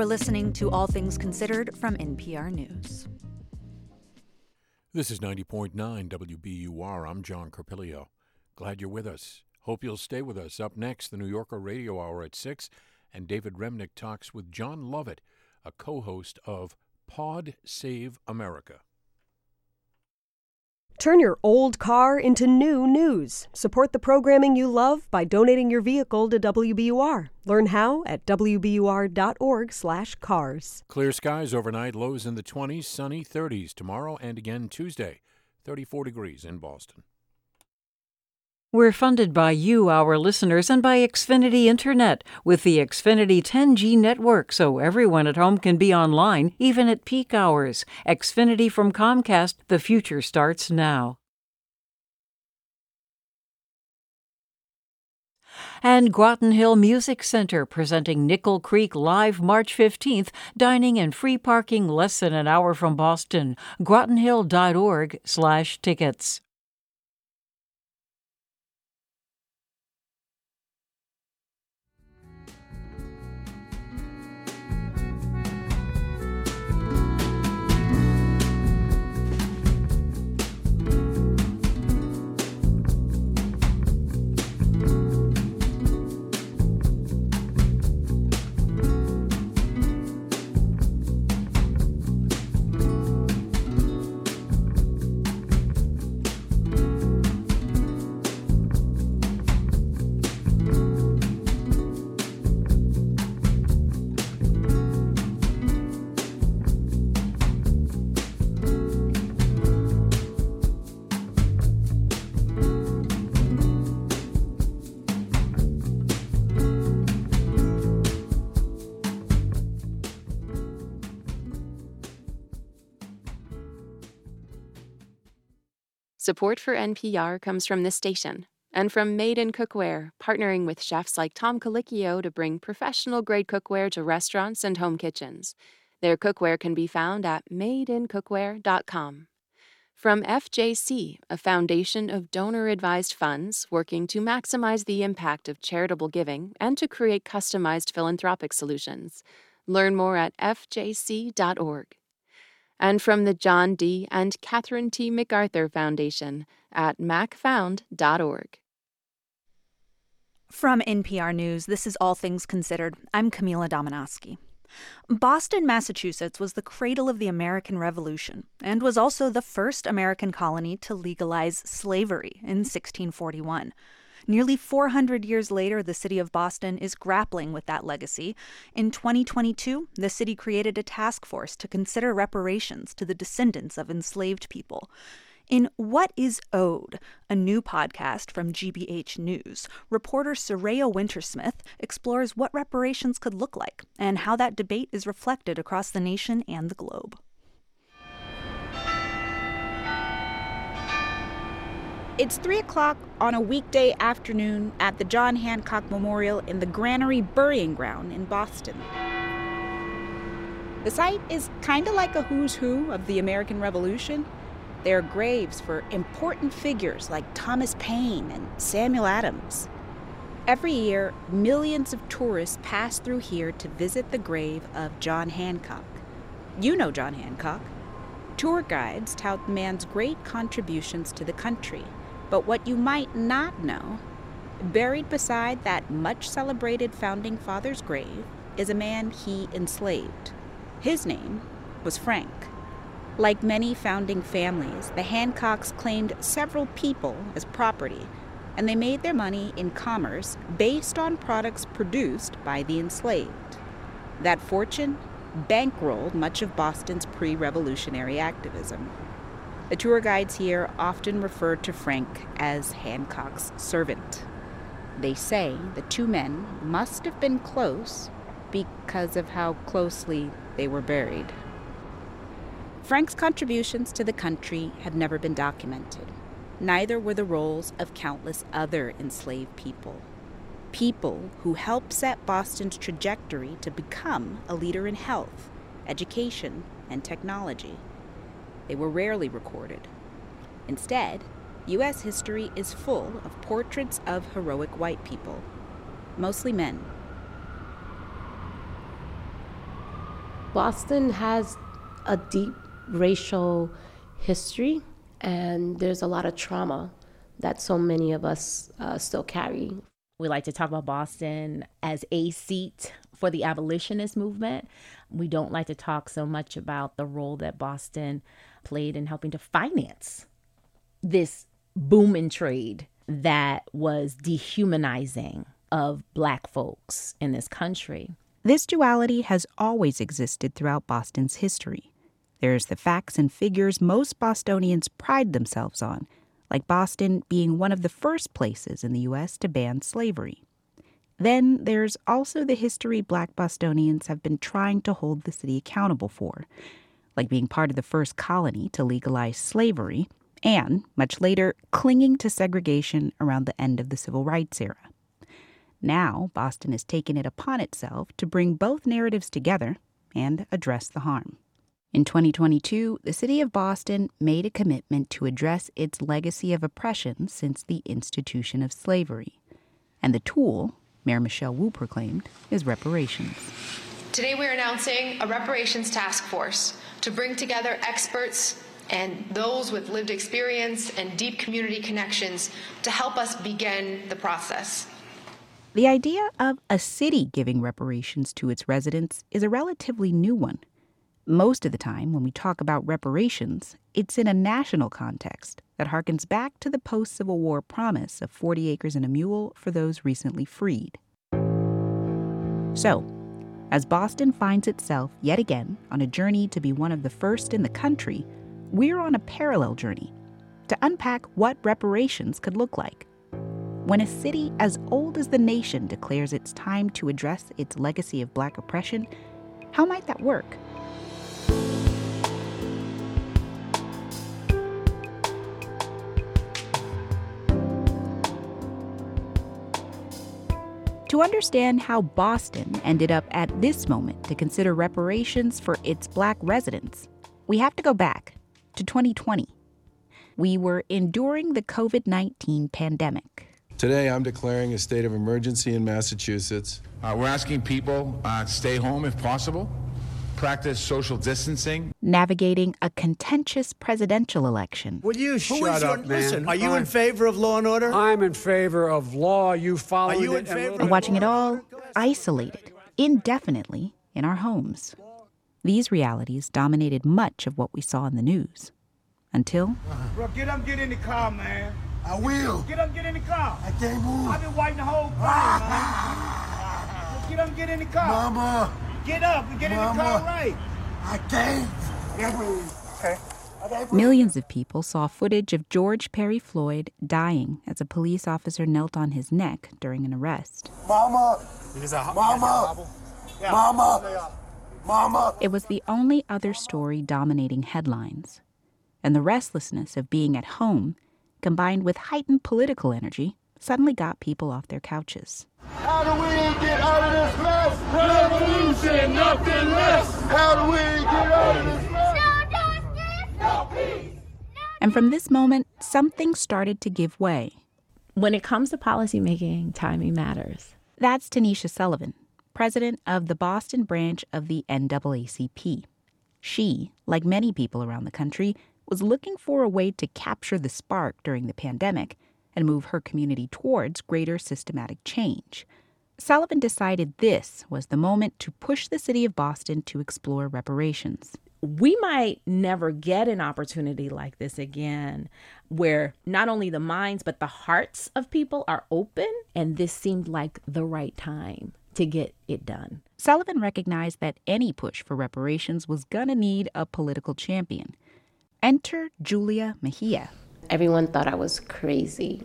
are listening to All Things Considered from NPR News. This is 90.9 WBUR. I'm John Carpilio. Glad you're with us. Hope you'll stay with us. Up next, the New Yorker Radio Hour at 6, and David Remnick talks with Jon Lovett, a co host of Pod Save America. Turn your old car into new news. Support the programming you love by donating your vehicle to WBUR. Learn how at wbur.org/cars. Clear skies overnight, lows in the 20s, sunny 30s tomorrow and again Tuesday. 34 degrees in Boston. We're funded by you, our listeners, and by Xfinity Internet with the Xfinity 10G network so everyone at home can be online, even at peak hours. Xfinity from Comcast, the future starts now. And Groton Hill Music Center presenting Nickel Creek live March 15th, dining and free parking less than an hour from Boston. grotonhill.org slash tickets. Support for NPR comes from this station and from Made in Cookware, partnering with chefs like Tom Colicchio to bring professional grade cookware to restaurants and home kitchens. Their cookware can be found at madeincookware.com. From FJC, a foundation of donor advised funds working to maximize the impact of charitable giving and to create customized philanthropic solutions. Learn more at fjc.org and from the John D. and Catherine T. MacArthur Foundation at macfound.org. From NPR News, this is All Things Considered. I'm Camila Domonoske. Boston, Massachusetts was the cradle of the American Revolution and was also the first American colony to legalize slavery in 1641. Nearly 400 years later, the city of Boston is grappling with that legacy. In 2022, the city created a task force to consider reparations to the descendants of enslaved people. In What is Owed, a new podcast from GBH News, reporter Saraya Wintersmith explores what reparations could look like and how that debate is reflected across the nation and the globe. It's 3 o'clock on a weekday afternoon at the John Hancock Memorial in the Granary Burying Ground in Boston. The site is kind of like a who's who of the American Revolution. There are graves for important figures like Thomas Paine and Samuel Adams. Every year, millions of tourists pass through here to visit the grave of John Hancock. You know John Hancock. Tour guides tout the man's great contributions to the country but what you might not know, buried beside that much celebrated founding father's grave is a man he enslaved. His name was Frank. Like many founding families, the Hancocks claimed several people as property, and they made their money in commerce based on products produced by the enslaved. That fortune bankrolled much of Boston's pre revolutionary activism. The tour guides here often refer to Frank as Hancock's servant. They say the two men must have been close because of how closely they were buried. Frank's contributions to the country have never been documented. Neither were the roles of countless other enslaved people. People who helped set Boston's trajectory to become a leader in health, education, and technology. They were rarely recorded. Instead, U.S. history is full of portraits of heroic white people, mostly men. Boston has a deep racial history, and there's a lot of trauma that so many of us uh, still carry. We like to talk about Boston as a seat for the abolitionist movement. We don't like to talk so much about the role that Boston played in helping to finance this boom and trade that was dehumanizing of black folks in this country. This duality has always existed throughout Boston's history. There's the facts and figures most Bostonians pride themselves on, like Boston being one of the first places in the U.S. to ban slavery. Then there's also the history black Bostonians have been trying to hold the city accountable for, like being part of the first colony to legalize slavery, and, much later, clinging to segregation around the end of the civil rights era. Now, Boston has taken it upon itself to bring both narratives together and address the harm. In 2022, the city of Boston made a commitment to address its legacy of oppression since the institution of slavery. And the tool, Mayor Michelle Wu proclaimed, is reparations. Today, we're announcing a reparations task force to bring together experts and those with lived experience and deep community connections to help us begin the process. The idea of a city giving reparations to its residents is a relatively new one. Most of the time, when we talk about reparations, it's in a national context that harkens back to the post Civil War promise of 40 acres and a mule for those recently freed. So, as Boston finds itself yet again on a journey to be one of the first in the country, we're on a parallel journey to unpack what reparations could look like. When a city as old as the nation declares it's time to address its legacy of black oppression, how might that work? To understand how Boston ended up at this moment to consider reparations for its black residents, we have to go back to 2020. We were enduring the COVID 19 pandemic. Today, I'm declaring a state of emergency in Massachusetts. Uh, we're asking people uh, stay home if possible, practice social distancing, navigating a contentious presidential election. Will you shut up, man? Listen, are you in favor of law and order? I'm in favor of law. You follow Are you in favor? And watching it all isolated, indefinitely in our homes. These realities dominated much of what we saw in the news. Until. Bro, get up, get in the car, man. I will. Get up, get in the car. I can't move. I've been waiting the whole time, man. Get up, get in the car. Mama. Get up and get Mama. in the car right. I can't. Okay. Millions of people saw footage of George Perry Floyd dying as a police officer knelt on his neck during an arrest. Mama. Mama. Mama. Mama. It was the only other story dominating headlines. And the restlessness of being at home, combined with heightened political energy, suddenly got people off their couches. How do we get out of this mess? Revolution, nothing less. How do we get out of this mess? No peace. And from this moment, something started to give way. When it comes to policymaking, timing matters. That's Tanisha Sullivan, president of the Boston branch of the NAACP. She, like many people around the country, was looking for a way to capture the spark during the pandemic and move her community towards greater systematic change. Sullivan decided this was the moment to push the city of Boston to explore reparations. We might never get an opportunity like this again, where not only the minds but the hearts of people are open, and this seemed like the right time to get it done. Sullivan recognized that any push for reparations was going to need a political champion. Enter Julia Mejia. Everyone thought I was crazy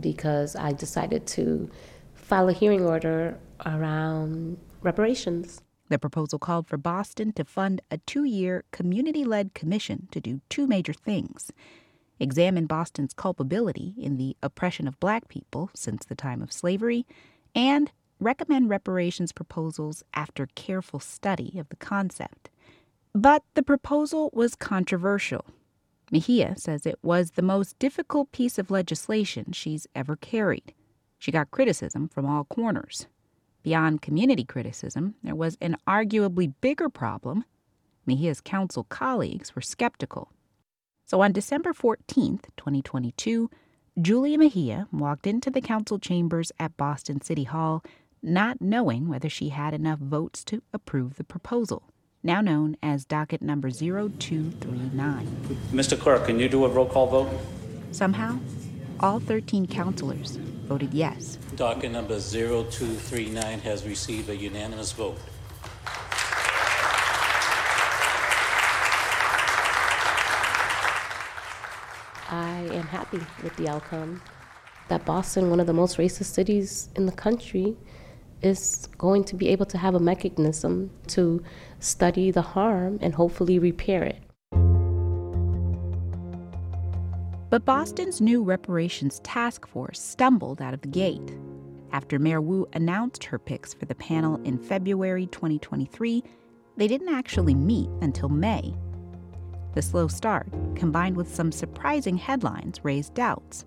because I decided to file a hearing order around reparations. The proposal called for Boston to fund a two year community led commission to do two major things examine Boston's culpability in the oppression of black people since the time of slavery, and recommend reparations proposals after careful study of the concept. But the proposal was controversial. Mejia says it was the most difficult piece of legislation she's ever carried. She got criticism from all corners. Beyond community criticism, there was an arguably bigger problem. Mejia's council colleagues were skeptical. So on December 14th, 2022, Julia Mejia walked into the council chambers at Boston City Hall, not knowing whether she had enough votes to approve the proposal, now known as docket number 0239. Mr. Clerk, can you do a roll call vote? Somehow, all 13 councilors voted yes. Docket number 0239 has received a unanimous vote. I am happy with the outcome that Boston, one of the most racist cities in the country, is going to be able to have a mechanism to study the harm and hopefully repair it. But Boston's new reparations task force stumbled out of the gate. After Mayor Wu announced her picks for the panel in February 2023, they didn't actually meet until May. The slow start, combined with some surprising headlines, raised doubts.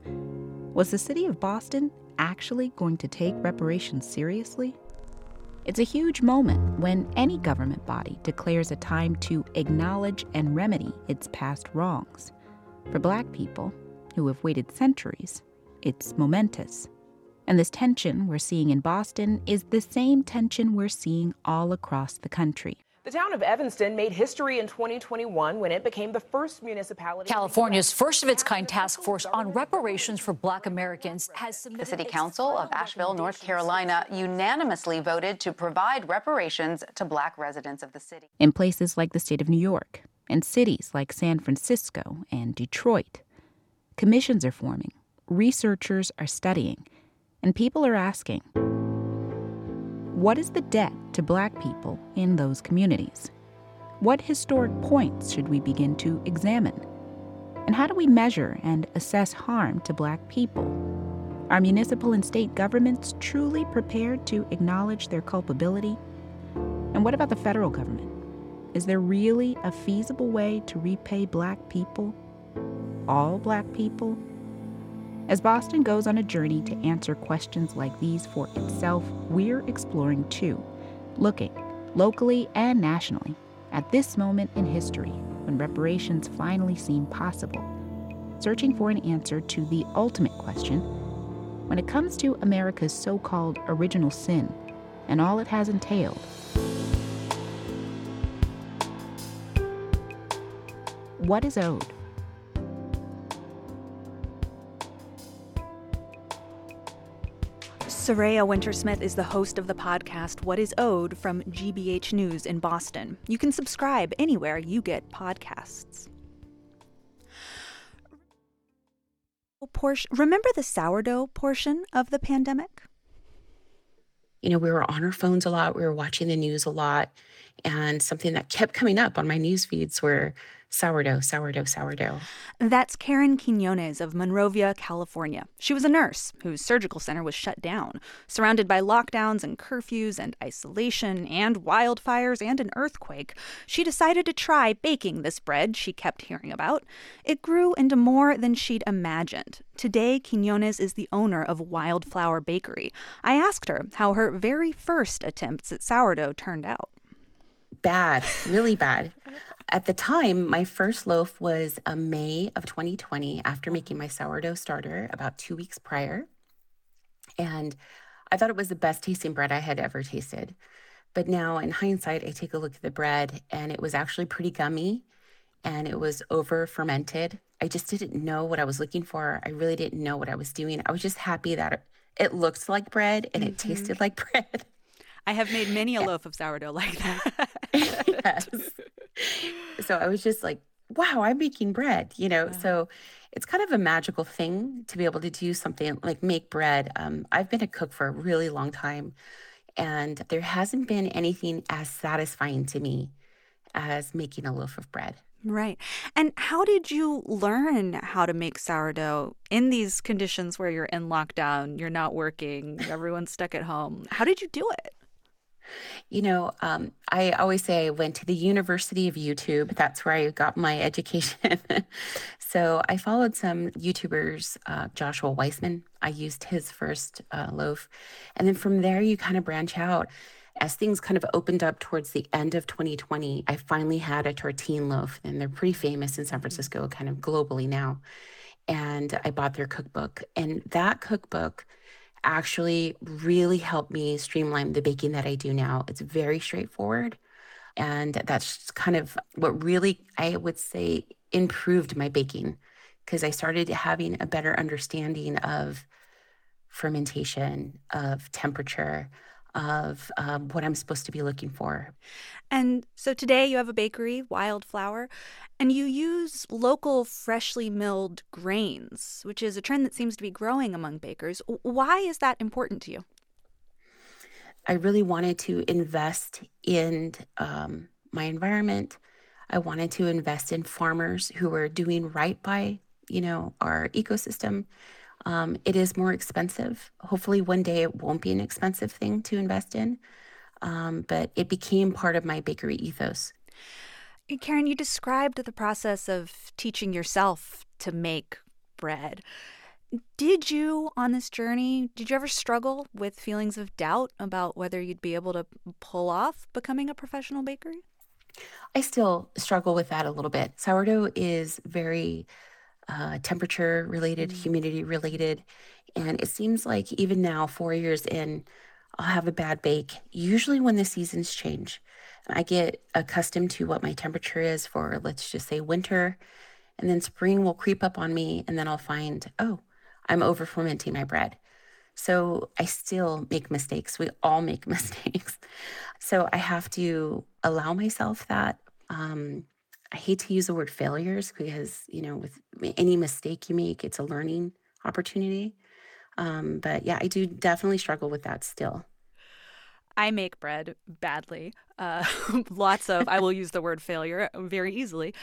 Was the city of Boston actually going to take reparations seriously? It's a huge moment when any government body declares a time to acknowledge and remedy its past wrongs. For black people, who have waited centuries, it's momentous. And this tension we're seeing in Boston is the same tension we're seeing all across the country. The town of Evanston made history in 2021 when it became the first municipality. California's first of its kind task force on reparations for black Americans has submitted. The City Council of Asheville, North Carolina unanimously voted to provide reparations to black residents of the city. In places like the state of New York and cities like San Francisco and Detroit, commissions are forming, researchers are studying, and people are asking what is the debt to black people in those communities? What historic points should we begin to examine? And how do we measure and assess harm to black people? Are municipal and state governments truly prepared to acknowledge their culpability? And what about the federal government? Is there really a feasible way to repay black people? All black people? As Boston goes on a journey to answer questions like these for itself, we're exploring too, looking locally and nationally at this moment in history when reparations finally seem possible, searching for an answer to the ultimate question when it comes to America's so called original sin and all it has entailed. What is owed? Saraya Wintersmith is the host of the podcast What is Owed from GBH News in Boston. You can subscribe anywhere you get podcasts. Remember the sourdough portion of the pandemic? You know, we were on our phones a lot, we were watching the news a lot, and something that kept coming up on my news feeds were sourdough, sourdough, sourdough. That's Karen Quinones of Monrovia, California. She was a nurse whose surgical center was shut down, surrounded by lockdowns and curfews and isolation and wildfires and an earthquake. She decided to try baking this bread she kept hearing about. It grew into more than she'd imagined. Today, Quinones is the owner of Wildflower Bakery. I asked her how her very first attempts at sourdough turned out bad, really bad. At the time, my first loaf was a May of 2020 after making my sourdough starter about two weeks prior. And I thought it was the best tasting bread I had ever tasted. But now, in hindsight, I take a look at the bread and it was actually pretty gummy and it was over fermented. I just didn't know what I was looking for. I really didn't know what I was doing. I was just happy that it looked like bread and it mm-hmm. tasted like bread. I have made many a loaf of sourdough like that. yes. So I was just like, wow, I'm making bread, you know? So it's kind of a magical thing to be able to do something like make bread. Um, I've been a cook for a really long time, and there hasn't been anything as satisfying to me as making a loaf of bread. Right. And how did you learn how to make sourdough in these conditions where you're in lockdown, you're not working, everyone's stuck at home? How did you do it? You know, um, I always say I went to the University of YouTube. That's where I got my education. so I followed some YouTubers, uh, Joshua Weissman. I used his first uh, loaf. And then from there, you kind of branch out. As things kind of opened up towards the end of 2020, I finally had a Tartine loaf, and they're pretty famous in San Francisco, kind of globally now. And I bought their cookbook. And that cookbook, actually really helped me streamline the baking that I do now. It's very straightforward. And that's kind of what really, I would say, improved my baking because I started having a better understanding of fermentation, of temperature, of um, what I'm supposed to be looking for. And so today you have a bakery, Wildflower, and you use local freshly milled grains, which is a trend that seems to be growing among bakers. Why is that important to you? I really wanted to invest in um, my environment. I wanted to invest in farmers who were doing right by, you know, our ecosystem. Um, it is more expensive. Hopefully, one day it won't be an expensive thing to invest in. Um, but it became part of my bakery ethos. Karen, you described the process of teaching yourself to make bread. Did you, on this journey, did you ever struggle with feelings of doubt about whether you'd be able to pull off becoming a professional baker? I still struggle with that a little bit. Sourdough is very uh, temperature related, mm. humidity related. And it seems like even now, four years in, I'll have a bad bake, usually when the seasons change. I get accustomed to what my temperature is for, let's just say, winter. And then spring will creep up on me, and then I'll find, oh, I'm over fermenting my bread. So I still make mistakes. We all make mistakes. So I have to allow myself that. Um, I hate to use the word failures because, you know, with any mistake you make, it's a learning opportunity. Um, but yeah, I do definitely struggle with that still. I make bread badly. Uh, lots of, I will use the word failure very easily.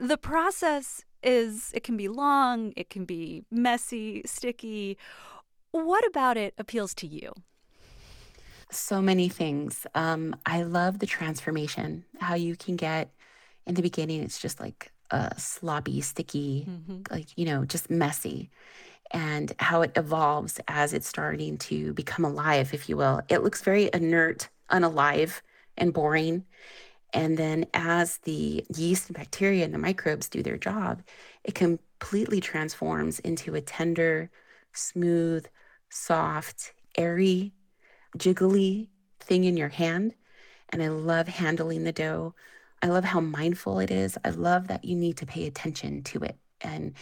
The process is, it can be long, it can be messy, sticky. What about it appeals to you? So many things. Um, I love the transformation, how you can get in the beginning, it's just like a sloppy, sticky, mm-hmm. like, you know, just messy and how it evolves as it's starting to become alive, if you will. It looks very inert, unalive, and boring. And then as the yeast and bacteria and the microbes do their job, it completely transforms into a tender, smooth, soft, airy, jiggly thing in your hand. And I love handling the dough. I love how mindful it is. I love that you need to pay attention to it. And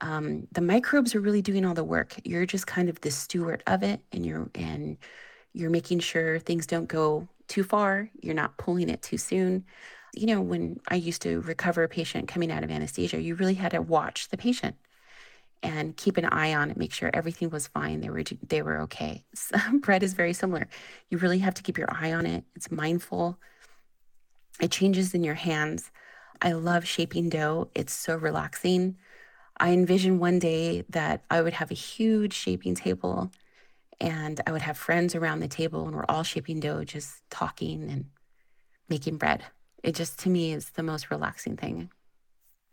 um, the microbes are really doing all the work. You're just kind of the steward of it, and you're and you're making sure things don't go too far. You're not pulling it too soon. You know, when I used to recover a patient coming out of anesthesia, you really had to watch the patient and keep an eye on it, make sure everything was fine. They were they were okay. So, bread is very similar. You really have to keep your eye on it. It's mindful. It changes in your hands. I love shaping dough. It's so relaxing. I envision one day that I would have a huge shaping table and I would have friends around the table and we're all shaping dough, just talking and making bread. It just, to me, is the most relaxing thing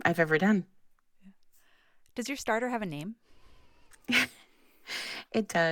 I've ever done. Does your starter have a name? it does.